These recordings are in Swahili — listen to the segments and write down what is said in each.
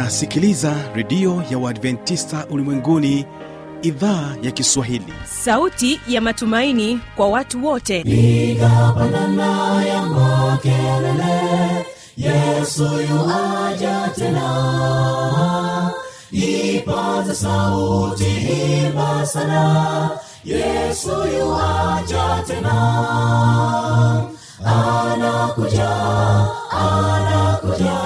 unasikiliza redio ya uadventista ulimwenguni idhaa ya kiswahili. Sauti ya matumaini kwa watu wote. Piga pandana ya makelele yesu yuaja tena. Ipaza sauti himbasana yesu yuaja tena. Anakuja anakuja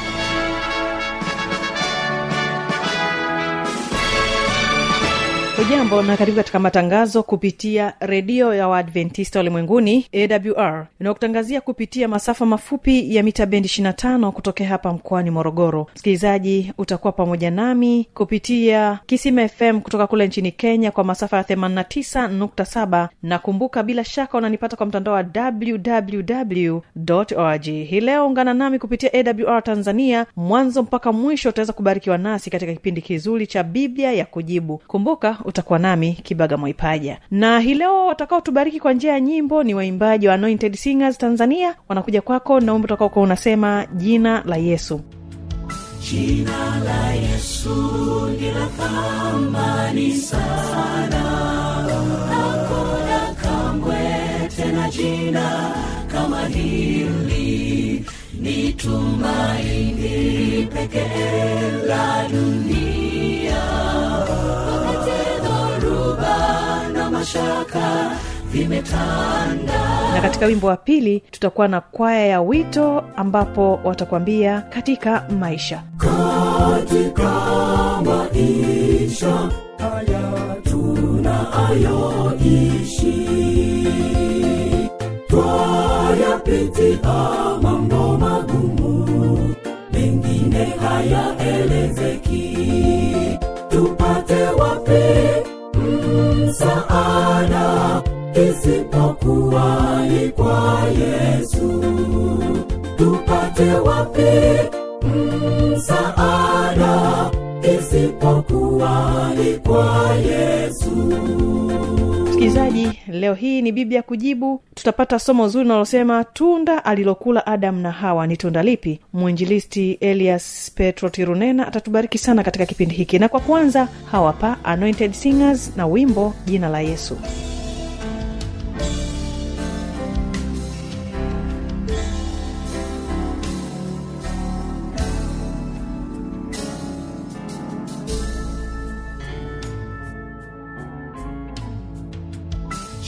hujambo na karibu katika matangazo kupitia redio ya waadventista ulimwenguni awr inayokutangazia kupitia masafa mafupi ya mita bendi 25 kutokea hapa mkoani morogoro. Msikilizaji utakuwa pamoja nami kupitia kisima fm kutoka kule nchini kenya kwa masafa ya 89.7 na kumbuka bila shaka unanipata kwa mtandao wa www org hii leo ungana nami kupitia awr tanzania. Mwanzo mpaka mwisho utaweza kubarikiwa nasi katika kipindi kizuri cha biblia ya kujibu. Kumbuka utakuwa nami kibaga mwaipaja. Na hii leo watakaotubariki kwa njia ya nyimbo ni waimbaji wa anointed singers tanzania. Wanakuja kwako na umbe utakaokuwa unasema jina la yesu. Jina la yesu ni la sana. Hakuna kamwe tena jina kama hili. Ni tumaini pekee la dunia mashaka vimetanda. Na katika wimbo wa pili tutakuwa na kwaya ya wito ambapo watakwambia katika maisha. Katika maisha haya tunayoishi twayapitia mambo magumu mengine hayaelezeki tupate wapi msaada isipokuwa ni kwa yesu. Tupate wapi? Msaada msikilizaji leo hii ni biblia kujibu. Tutapata somo zuri linalosema tunda alilokula adamu na hawa ni tunda lipi? Mwinjilisti elias petro tirunena atatubariki sana katika kipindi hiki. Na kwa kwanza hawapa anointed singers na wimbo jina la yesu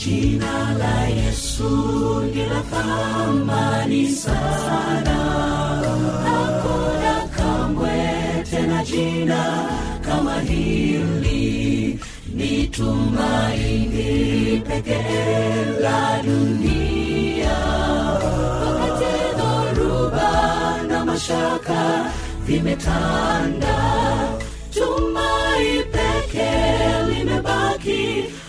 jina la yesu ni la thamani sana. Hakuna kamwe tena jina kama hili. Ni tumaini pekee la dunia. Wakati dhoruba na mashaka vimetanda tumai pekee limebaki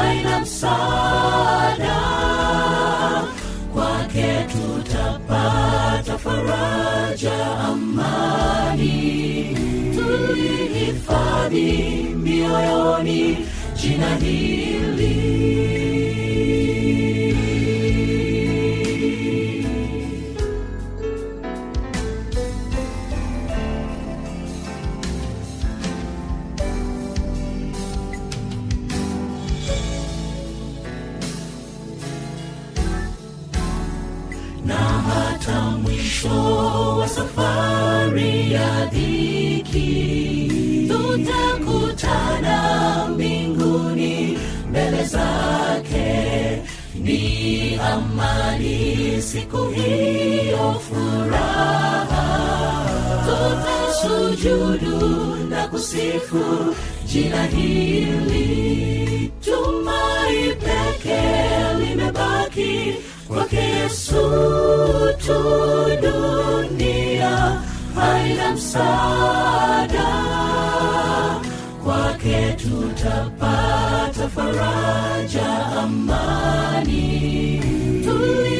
haina msaada. Kwake tutapata faraja amani. Tulihifadhi mioyoni jina hili siku hiyo furaha. Tutasujudu na kusifu jina hili. Tumai peke limebaki kwake yesu tu. Dunia haina msaada. Kwake tutapata faraja amani. Tulihifadhi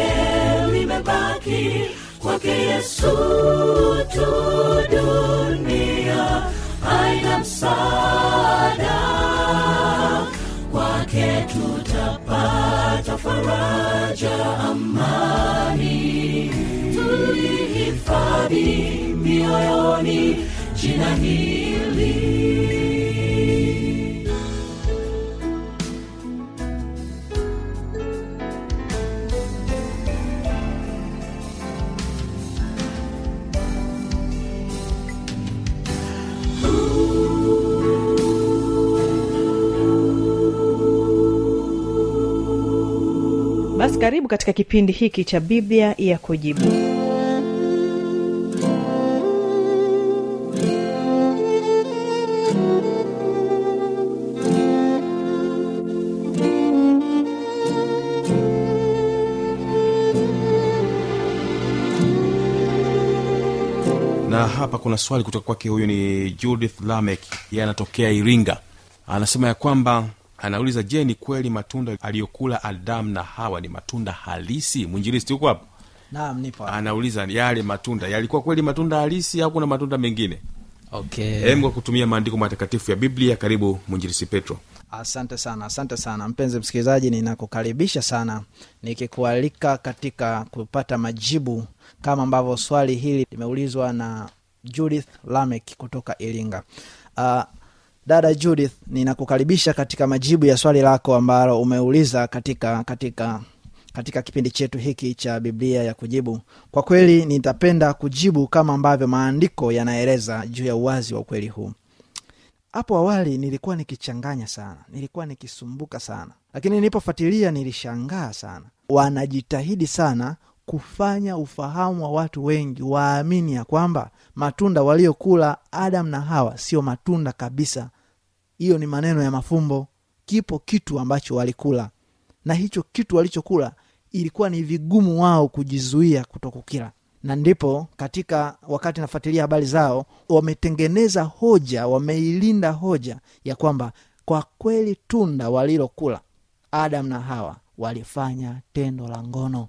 peke limebaki kwake yesu tu dunia. Aina msaada kwake tutapata faraja amani. Tulihifadhi mioyoni jina hili karibu katika kipindi hiki cha biblia ya kujibu. Na hapa kuna swali kutoka kwake huyu ni judith lamek yeye anatokea iringa. Anasema ya kwamba anauliza je ni kweli matunda aliyokula adamu na hawa ni matunda halisi? Mwinjilisti huko hapo naam nipo anauliza yale matunda yalikuwa kweli matunda halisi au kuna matunda mengine? Okay. Hem kwa kutumia maandiko matakatifu ya biblia. Karibu mwinjilisi petro. Asante sana asante sana. Mpenzi msikilizaji ninakukaribisha sana nikikualika katika kupata majibu kama ambavyo swali hili limeulizwa na judith lamek kutoka iringa. Uh, dada judith ninakukaribisha katika majibu ya swali lako ambalo umeuliza katika katika katika kipindi chetu hiki cha biblia ya kujibu. Kwa kweli nitapenda kujibu kama ambavyo maandiko yanaeleza juu ya uwazi wa ukweli huu. Hapo awali nilikuwa nikichanganya sana nilikuwa nikisumbuka sana lakini nilipofuatilia nilishangaa sana. Wanajitahidi sana kufanya ufahamu wa watu wengi waamini ya kwamba matunda waliokula adam na hawa sio matunda kabisa hiyo ni maneno ya mafumbo. Kipo kitu ambacho walikula. Na hicho kitu walichokula ilikuwa ni vigumu wao kujizuia kutokukila. Na ndipo katika wakati nafuatilia habari zao wametengeneza hoja wameilinda hoja ya kwamba kwa kweli tunda walilokula adam na hawa walifanya tendo la ngono.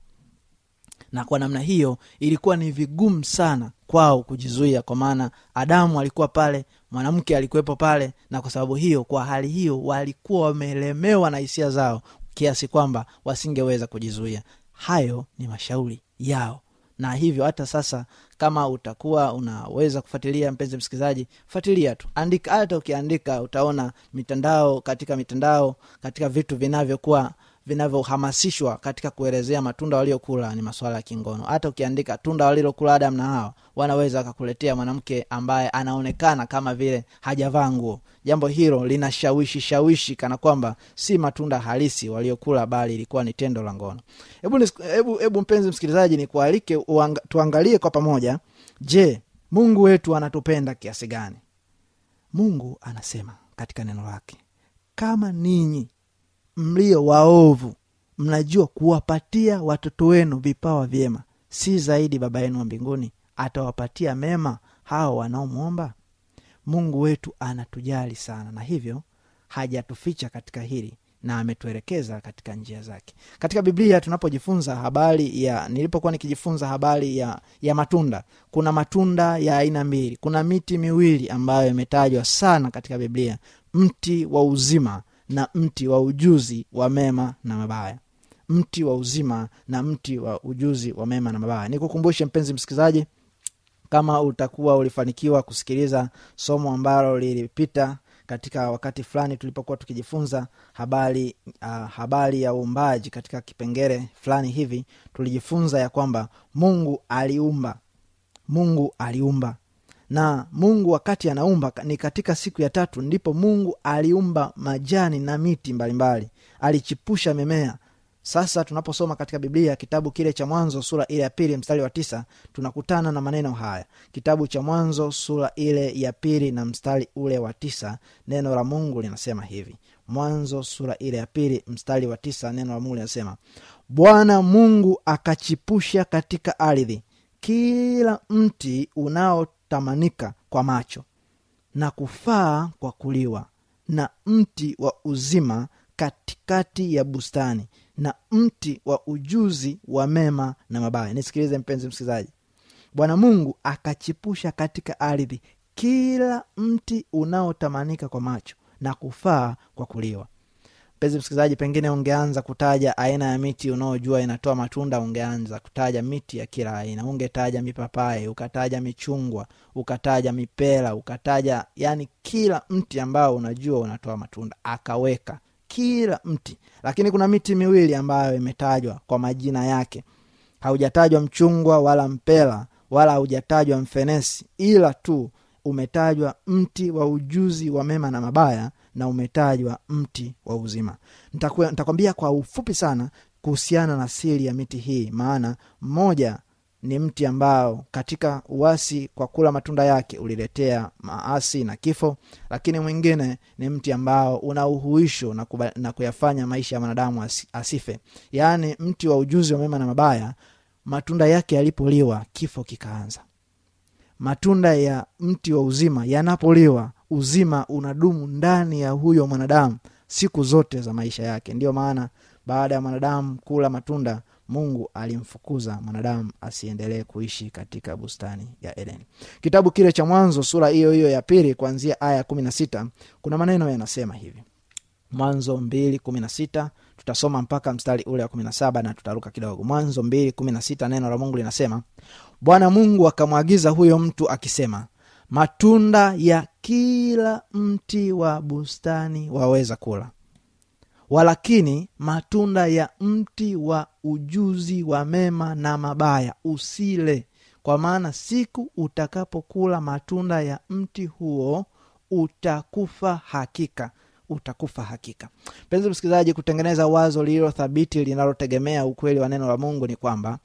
Na kwa namna hiyo ilikuwa ni vigumu sana kwao kujizuia kwa maana adamu alikuwa pale mwanamke alikuwepo pale na kwa sababu hiyo kwa hali hiyo walikuwa wamelemewa na hisia zao kiasi kwamba wasingeweza kujizuia. Hayo ni mashauri yao. Na hivyo hata sasa kama utakuwa unaweza kufuatilia mpenzi msikilizaji fuatilia tu. Andika hata ukiandika utaona mitandao katika mitandao katika vitu vinavyokuwa vinavyohamasishwa katika kuelezea matunda waliokula ni masuala ya kingono. Hata ukiandika tunda walilokula adam na hawa wanaweza wakakuletea mwanamke ambaye anaonekana kama vile hajavaa nguo. Jambo hilo linashawishi shawishi kana kwamba si matunda halisi waliokula bali ilikuwa ni tendo la ngono. Hebu hebu hebu mpenzi msikilizaji nikualike uanga- tuangalie kwa pamoja. Je mungu wetu anatupenda kiasi gani? Mungu anasema katika neno lake kama ninyi mlio waovu. Mnajua kuwapatia watoto wenu vipawa vyema. Si zaidi baba yenu wa mbinguni atawapatia mema hao wanaomwomba? Mungu wetu anatujali sana na hivyo hajatuficha katika hili na ametuelekeza katika njia zake. Katika biblia tunapojifunza habari ya nilipokuwa nikijifunza habari ya, ya matunda kuna matunda ya aina mbili. Kuna miti miwili ambayo imetajwa sana katika biblia mti wa uzima na mti wa ujuzi wa mema na mabaya. Mti wa uzima na mti wa ujuzi wa mema na mabaya. Nikukumbushe mpenzi msikilizaji kama utakuwa ulifanikiwa kusikiliza somo ambalo lilipita katika wakati fulani tulipokuwa tukijifunza habari uh, habari ya uumbaji katika kipengele fulani hivi tulijifunza ya kwamba mungu aliumba. Mungu aliumba na mungu wakati anaumba ni katika siku ya tatu ndipo mungu aliumba majani na miti mbalimbali alichipusha mimea. Sasa tunaposoma katika biblia kitabu kile cha mwanzo sura ile ya pili mstari wa tisa tunakutana na maneno haya. Kitabu cha mwanzo sura ile ya pili na mstari ule wa tisa neno la mungu linasema hivi. Mwanzo sura ile ya pili mstari wa tisa neno la mungu linasema bwana mungu akachipusha katika ardhi. Kila mti unaotamanika kwa macho na kufaa kwa kuliwa na mti wa uzima katikati ya bustani na mti wa ujuzi wa mema na mabaya. Nisikilize mpenzi msikilizaji. Bwana mungu akachipusha katika ardhi kila mti unaotamanika kwa macho na kufaa kwa kuliwa mpenzi msikilizaji pengine ungeanza kutaja aina ya miti unaojua inatoa matunda ungeanza kutaja miti ya kila aina. Ungetaja mipapai ukataja michungwa ukataja mipera ukataja yani kila mti ambao unajua unatoa matunda akaweka kila mti. Lakini kuna miti miwili ambayo imetajwa kwa majina yake. Haujatajwa mchungwa wala mpela wala haujatajwa mfenesi ila tu umetajwa mti wa ujuzi wa mema na mabaya na umetajwa mti wa uzima. Nitakwambia kwa ufupi sana kuhusiana na siri ya miti hii maana mmoja ni mti ambao katika uasi kwa kula matunda yake uliletea maasi na kifo lakini mwingine ni mti ambao una uhuisho na, na kuyafanya maisha ya mwanadamu asife. Yaani mti wa ujuzi wa mema na mabaya matunda yake yalipoliwa kifo kikaanza matunda ya mti wa uzima yanapoliwa uzima unadumu ndani ya huyo mwanadamu siku zote za maisha yake. Ndiyo maana baada ya mwanadamu kula matunda mungu alimfukuza mwanadamu asiendelee kuishi katika bustani ya edeni kitabu kile cha mwanzo sura hiyo hiyo ya pili kuanzia aya kumi na sita kuna maneno yanasema hivi. Mwanzo mbili kumi na sita tutasoma mpaka mstari ule wa kumi na saba na tutaruka kidogo. Mwanzo mbili kumi na sita neno la mungu linasema bwana mungu akamwagiza huyo mtu akisema matunda ya kila mti wa bustani waweza kula. Walakini matunda ya mti wa ujuzi wa mema na mabaya usile. Kwa maana siku utakapokula matunda ya mti huo utakufa hakika utakufa hakika. Mpenzi msikilizaji kutengeneza wazo lililo thabiti linalotegemea ukweli wa neno la mungu ni kwamba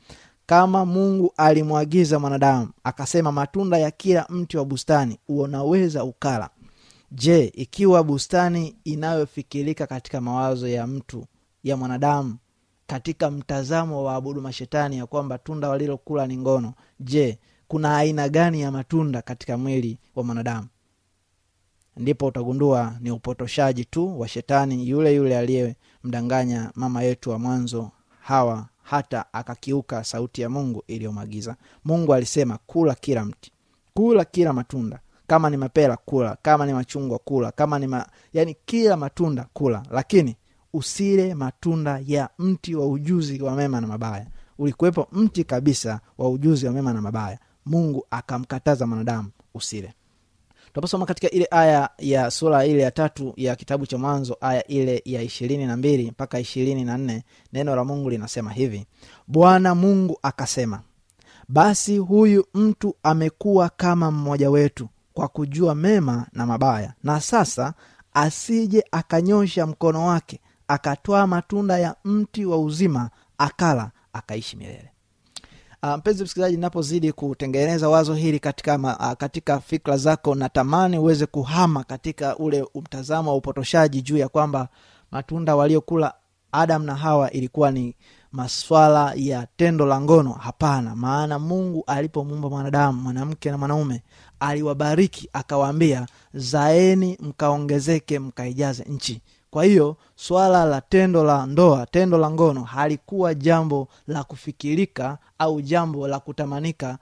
kama mungu alimwagiza mwanadamu akasema matunda ya kila mti wa bustani unaweza ukala. Je ikiwa bustani inayofikirika katika mawazo ya mtu ya mwanadamu katika mtazamo wa abudu mashetani ya kwamba tunda walilokula ni ngono je kuna aina gani ya matunda katika mwili wa mwanadamu? Ndipo utagundua ni upotoshaji tu wa shetani yule yule aliyemdanganya mama yetu wa mwanzo hawa hata akakiuka sauti ya mungu iliyomwagiza. Mungu alisema kula kila mti kula kila matunda. Kama ni mapera kula. Kama ni machungwa kula. Kama ni ma... yani kila matunda kula. Lakini usile matunda ya mti wa ujuzi wa mema na mabaya. Ulikuwepo mti kabisa wa ujuzi wa mema na mabaya. Mungu akamkataza mwanadamu usile tunaposoma katika ile aya ya sura ile ya tatu ya kitabu cha mwanzo aya ile ya ishirini na mbili mpaka ishirini na nne neno la mungu linasema hivi. Bwana mungu akasema basi huyu mtu amekuwa kama mmoja wetu kwa kujua mema na mabaya na sasa asije akanyosha mkono wake akatwaa matunda ya mti wa uzima akala akaishi milele mpenzi msikilizaji napozidi kutengeneza wazo hili katika, ma, uh, katika fikra zako natamani uweze kuhama katika ule mtazamo wa upotoshaji juu ya kwamba matunda waliokula adam na hawa ilikuwa ni maswala ya tendo la ngono. Hapana maana mungu alipomuumba mwanadamu mwanamke na mwanaume aliwabariki akawaambia zaeni mkaongezeke mkaijaze nchi kwa hiyo swala la tendo la ndoa tendo la ngono halikuwa jambo la kufikirika au jambo la kutamanika.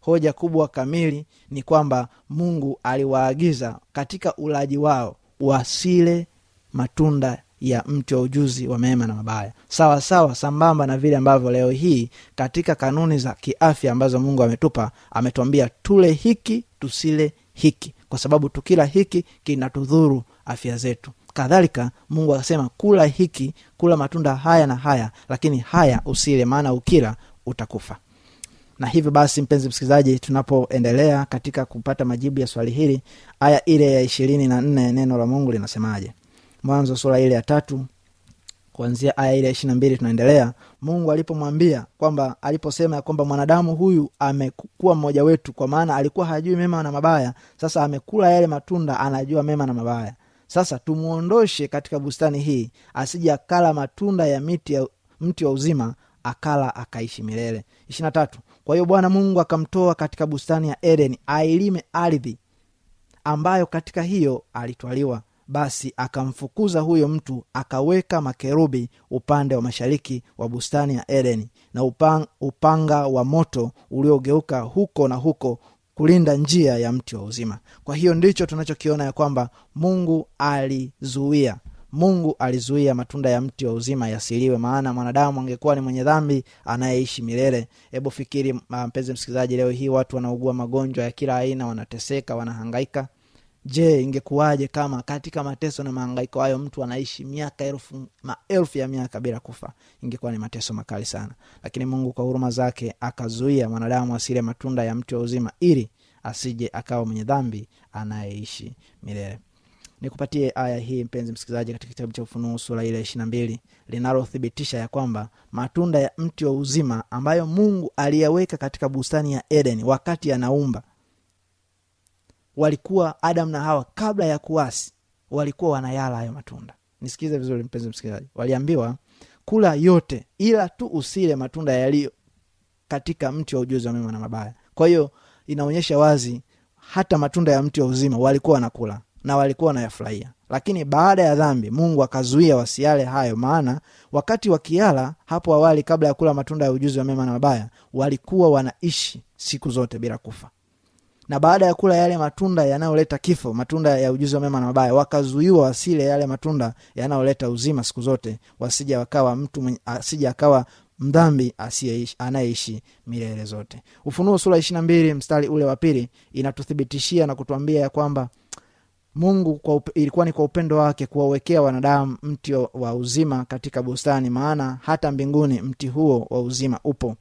Hoja kubwa kamili ni kwamba mungu aliwaagiza katika ulaji wao wasile matunda ya mti wa ujuzi wa mema na mabaya. Sawa sawa sambamba na vile ambavyo leo hii katika kanuni za kiafya ambazo mungu ametupa ametuambia tule hiki tusile hiki. Kwa sababu tukila hiki kinatudhuru afya zetu kadhalika mungu akasema kula hiki kula matunda haya na haya lakini haya usile maana ukila utakufa. Na hivyo basi mpenzi msikilizaji tunapoendelea katika kupata majibu ya swali hili aya ile ya ishirini na nne neno la mungu linasemaje? Mwanzo sura ile ya tatu kuanzia aya ile ya ishirina mbili tunaendelea. Mungu alipomwambia kwamba aliposema ya kwamba mwanadamu huyu amekuwa mmoja wetu kwa maana alikuwa hajui mema na mabaya sasa amekula yale matunda anajua mema na mabaya sasa tumwondoshe katika bustani hii asije akala matunda ya miti ya mti wa uzima akala akaishi milele. Tatu. Kwa hiyo bwana mungu akamtoa katika bustani ya edeni ailime ardhi ambayo katika hiyo alitwaliwa. Basi akamfukuza huyo mtu akaweka makerubi upande wa mashariki wa bustani ya edeni na upanga wa moto uliogeuka huko na huko kulinda njia ya mti wa uzima. Kwa hiyo ndicho tunachokiona ya kwamba mungu alizuia. Mungu alizuia matunda ya mti wa uzima yasiliwe maana mwanadamu angekuwa ni mwenye dhambi anayeishi milele. Hebu fikiri mpenzi msikilizaji leo hii watu wanaugua magonjwa ya kila aina wanateseka wanahangaika je ingekuwaje kama katika mateso na mahangaiko hayo mtu anaishi miaka elfu maelfu ya miaka bila kufa? Ingekuwa ni mateso makali sana. Lakini mungu kwa huruma zake akazuia mwanadamu asile matunda ya mti wa uzima ili asije akawa mwenye dhambi anayeishi milele. Nikupatie aya hii mpenzi msikilizaji katika kitabu cha ufunuo sura ile ishiri na mbili linalothibitisha ya kwamba matunda ya mti wa uzima ambayo mungu aliyaweka katika bustani ya Edeni wakati anaumba walikuwa adam na hawa kabla ya kuasi walikuwa wanayala hayo matunda. Nisikize vizuri mpenzi msikilizaji. Waliambiwa kula yote ila tu usile matunda yaliyo katika mti wa ujuzi wa mema na mabaya. Kwa hiyo inaonyesha wazi hata matunda ya mti wa uzima walikuwa wanakula na walikuwa wanayafurahia. Lakini baada ya dhambi mungu akazuia wasiale hayo maana wakati wakiala hapo awali kabla ya kula matunda ya ujuzi wa mema na mabaya walikuwa wanaishi siku zote bila kufa na baada ya kula yale matunda yanayoleta kifo matunda ya ujuzi wa mema na mabaya wakazuiwa wasile yale matunda yanayoleta uzima siku zote wasija wakawa mtu asija akawa mdhambi anayeishi milele zote. Ufunuo sura ishiri na mbili mstari ule wa pili inatuthibitishia na kutuambia ya kwamba mungu kwa upe, ilikuwa ni kwa upendo wake kuwawekea wanadamu mti wa uzima katika bustani maana hata mbinguni mti huo wa uzima upo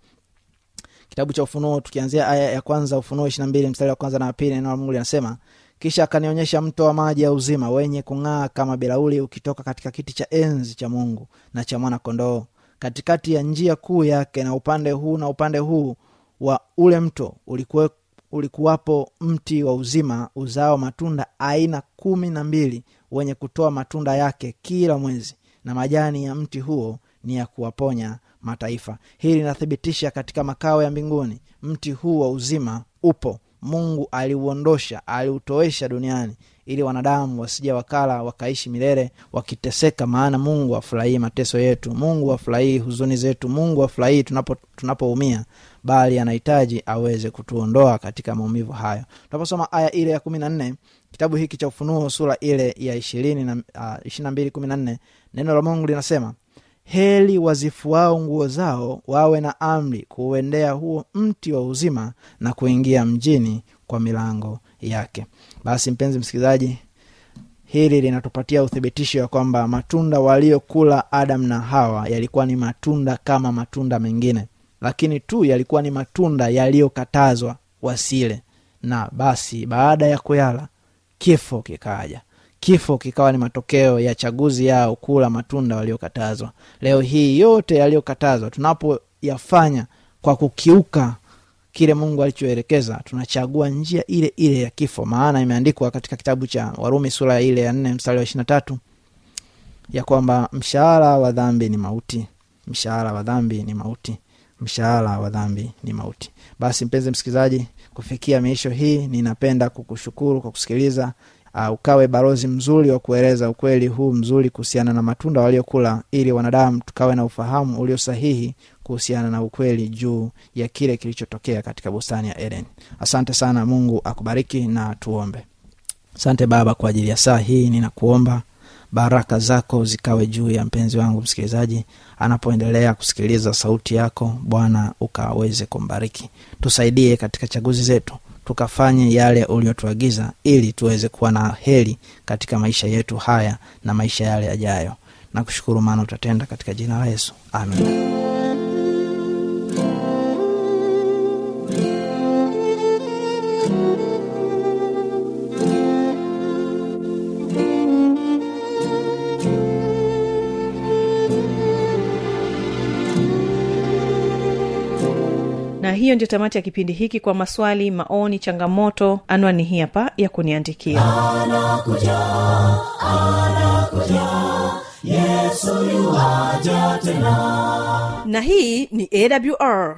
kitabu cha ufunuo tukianzia aya ya kwanza ufunuo ishiri na mbili mstari wa kwanza na wapili neno la mungu linasema kisha akanionyesha mto wa maji ya uzima wenye kung'aa kama bilauli ukitoka katika kiti cha enzi cha mungu na cha mwana kondoo katikati ya njia kuu yake na upande huu na upande huu wa ule mto ulikuwe, ulikuwapo mti wa uzima uzao matunda aina kumi na mbili wenye kutoa matunda yake kila mwezi na majani ya mti huo ni ya kuwaponya mataifa. Hili linathibitisha katika makao ya mbinguni mti huu wa uzima upo. Mungu aliuondosha aliutoesha duniani ili wanadamu wasija wakala wakaishi milele wakiteseka maana mungu afurahii mateso yetu. Mungu afurahii huzuni zetu. Mungu afurahii tunapoumia tunapo bali anahitaji aweze kutuondoa katika maumivu hayo. Tunaposoma aya ile ya kumi na nne kitabu hiki cha ufunuo sura ile ya ishirini na na mbili kumi na nne neno la mungu linasema heli wazifuao nguo zao wawe na amri kuuendea huo mti wa uzima na kuingia mjini kwa milango yake. Basi mpenzi msikilizaji hili linatupatia uthibitisho ya kwamba matunda waliokula Adamu na hawa yalikuwa ni matunda kama matunda mengine lakini tu yalikuwa ni matunda yaliyokatazwa wasile. Na basi baada ya kuyala kifo kikaja kifo kikawa ni matokeo ya chaguzi yao kula matunda waliokatazwa. Leo hii yote yaliyokatazwa tunapoyafanya kwa kukiuka kile mungu alichoelekeza tunachagua njia ile ile ya kifo. Maana imeandikwa katika kitabu cha warumi sura ile ya nne mstari wa ishiri na tatu ya kwamba mshahara wa dhambi ni mauti. Mshahara wa dhambi ni mauti. Mshahara wa dhambi ni mauti. Basi mpenzi msikilizaji kufikia miisho hii ninapenda kukushukuru kwa kusikiliza uh, ukawe balozi mzuri wa kueleza ukweli huu mzuri kuhusiana na matunda waliokula ili wanadamu tukawe na ufahamu ulio sahihi kuhusiana na ukweli juu ya kile kilichotokea katika bustani ya eden. Asante sana mungu akubariki na tuombe. Asante baba kwa ajili ya saa hii ninakuomba baraka zako zikawe juu ya mpenzi wangu msikilizaji. Anapoendelea kusikiliza sauti yako bwana ukaweze kumbariki. Tusaidie katika chaguzi zetu tukafanye yale uliotuagiza ili tuweze kuwa na heri katika maisha yetu haya na maisha yale yajayo. Na kushukuru maana utatenda katika jina la yesu. Amin hiyo ndio tamati ya kipindi hiki kwa maswali maoni changamoto. Anwani hii hapa ya kuniandikia. Yesu yuwaja tena. Na hii ni awr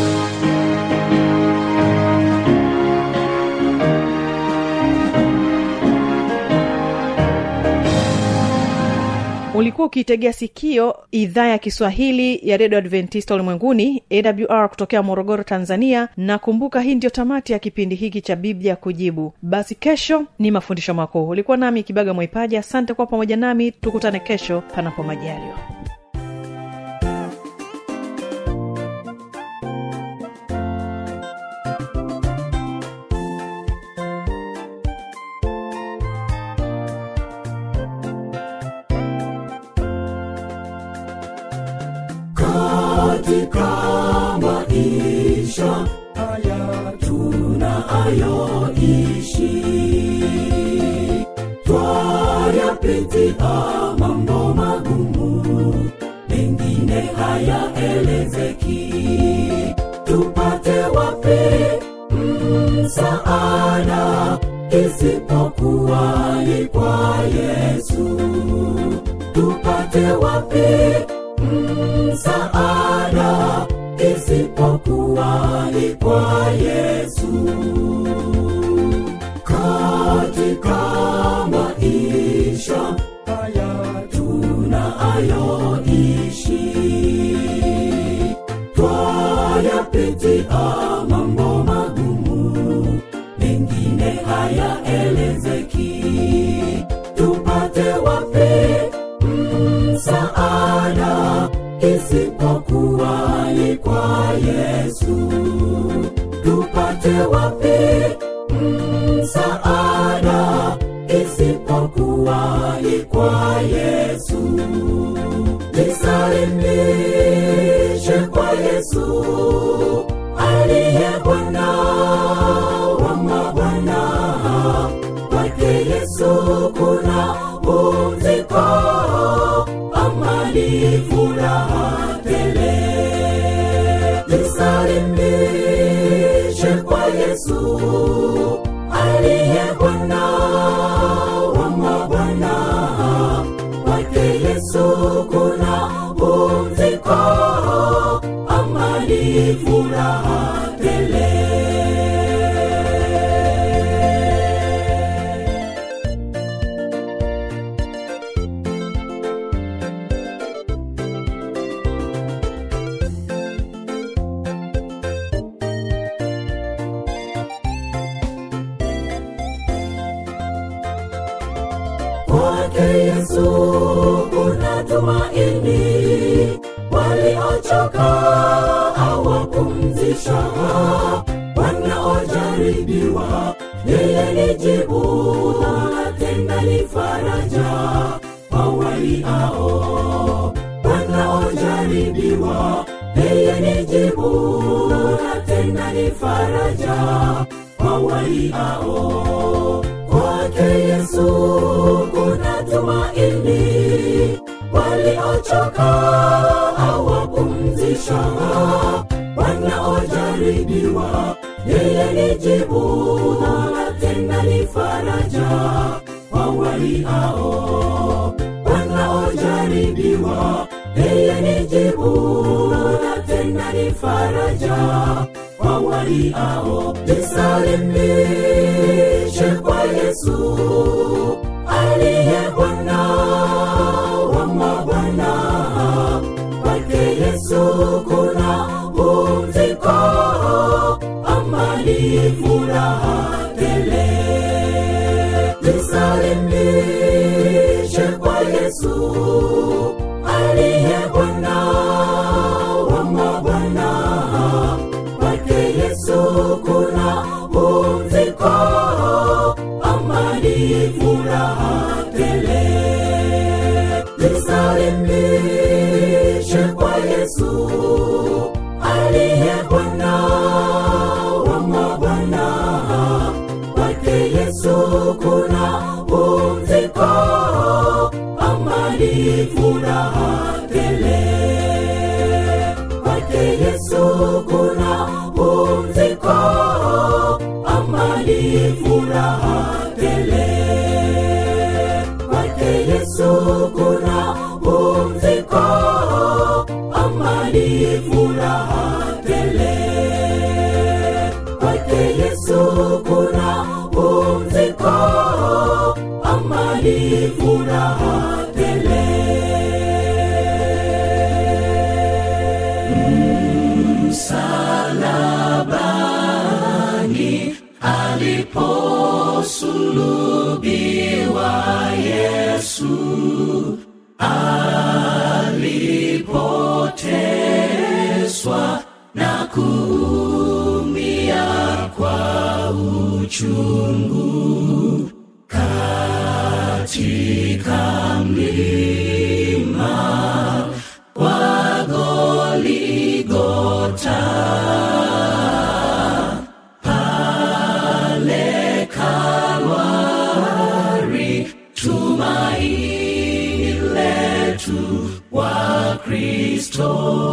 ulikuwa ukiitegea sikio idhaa ya kiswahili ya redio adventista ulimwenguni awr kutokea morogoro tanzania. Na kumbuka hii ndio tamati ya kipindi hiki cha biblia kujibu. Basi kesho ni mafundisho makuu. Ulikuwa nami kibaga mwaipaja asante kuwa pamoja nami. Tukutane kesho panapo majaliwa tunayoishi twayapitia mambo magumu mengine hayaelezeki. Tupate wapi msaada isipokuwa ni kwa yesu. Tupate wapi msaada isipokuwa ni kwa yesu. Katika maisha haya tunayoishi twayapitia tupate wapi? Msaada isipokuwa ni kwa yesu. Jisalimishe kwa yesu aliye bwana wa mabwana. Kwake yesu kuna pumziko amani furaha tele kwake yesu kuna tumaini waliochoka maisha. Wanaojaribiwa, yeye ni jibu na tena ni faraja. Kwa waliao wanaojaribiwa, yeye ni jibu na ni faraja. Kwa waliao. Kwake Yesu kuna tumaini, waliochoka awapumzisha kujibiwa yeye ni jibu na tena ni faraja. Kwa waliao wanaojaribiwa yeye ni jibu na tena ni faraja. Kwa waliao jisalimishe kwa yesu aliye bwana. Hey, chungu katika mlima wa Goligota. Pale Kalvari, tumaini letu wa Kristo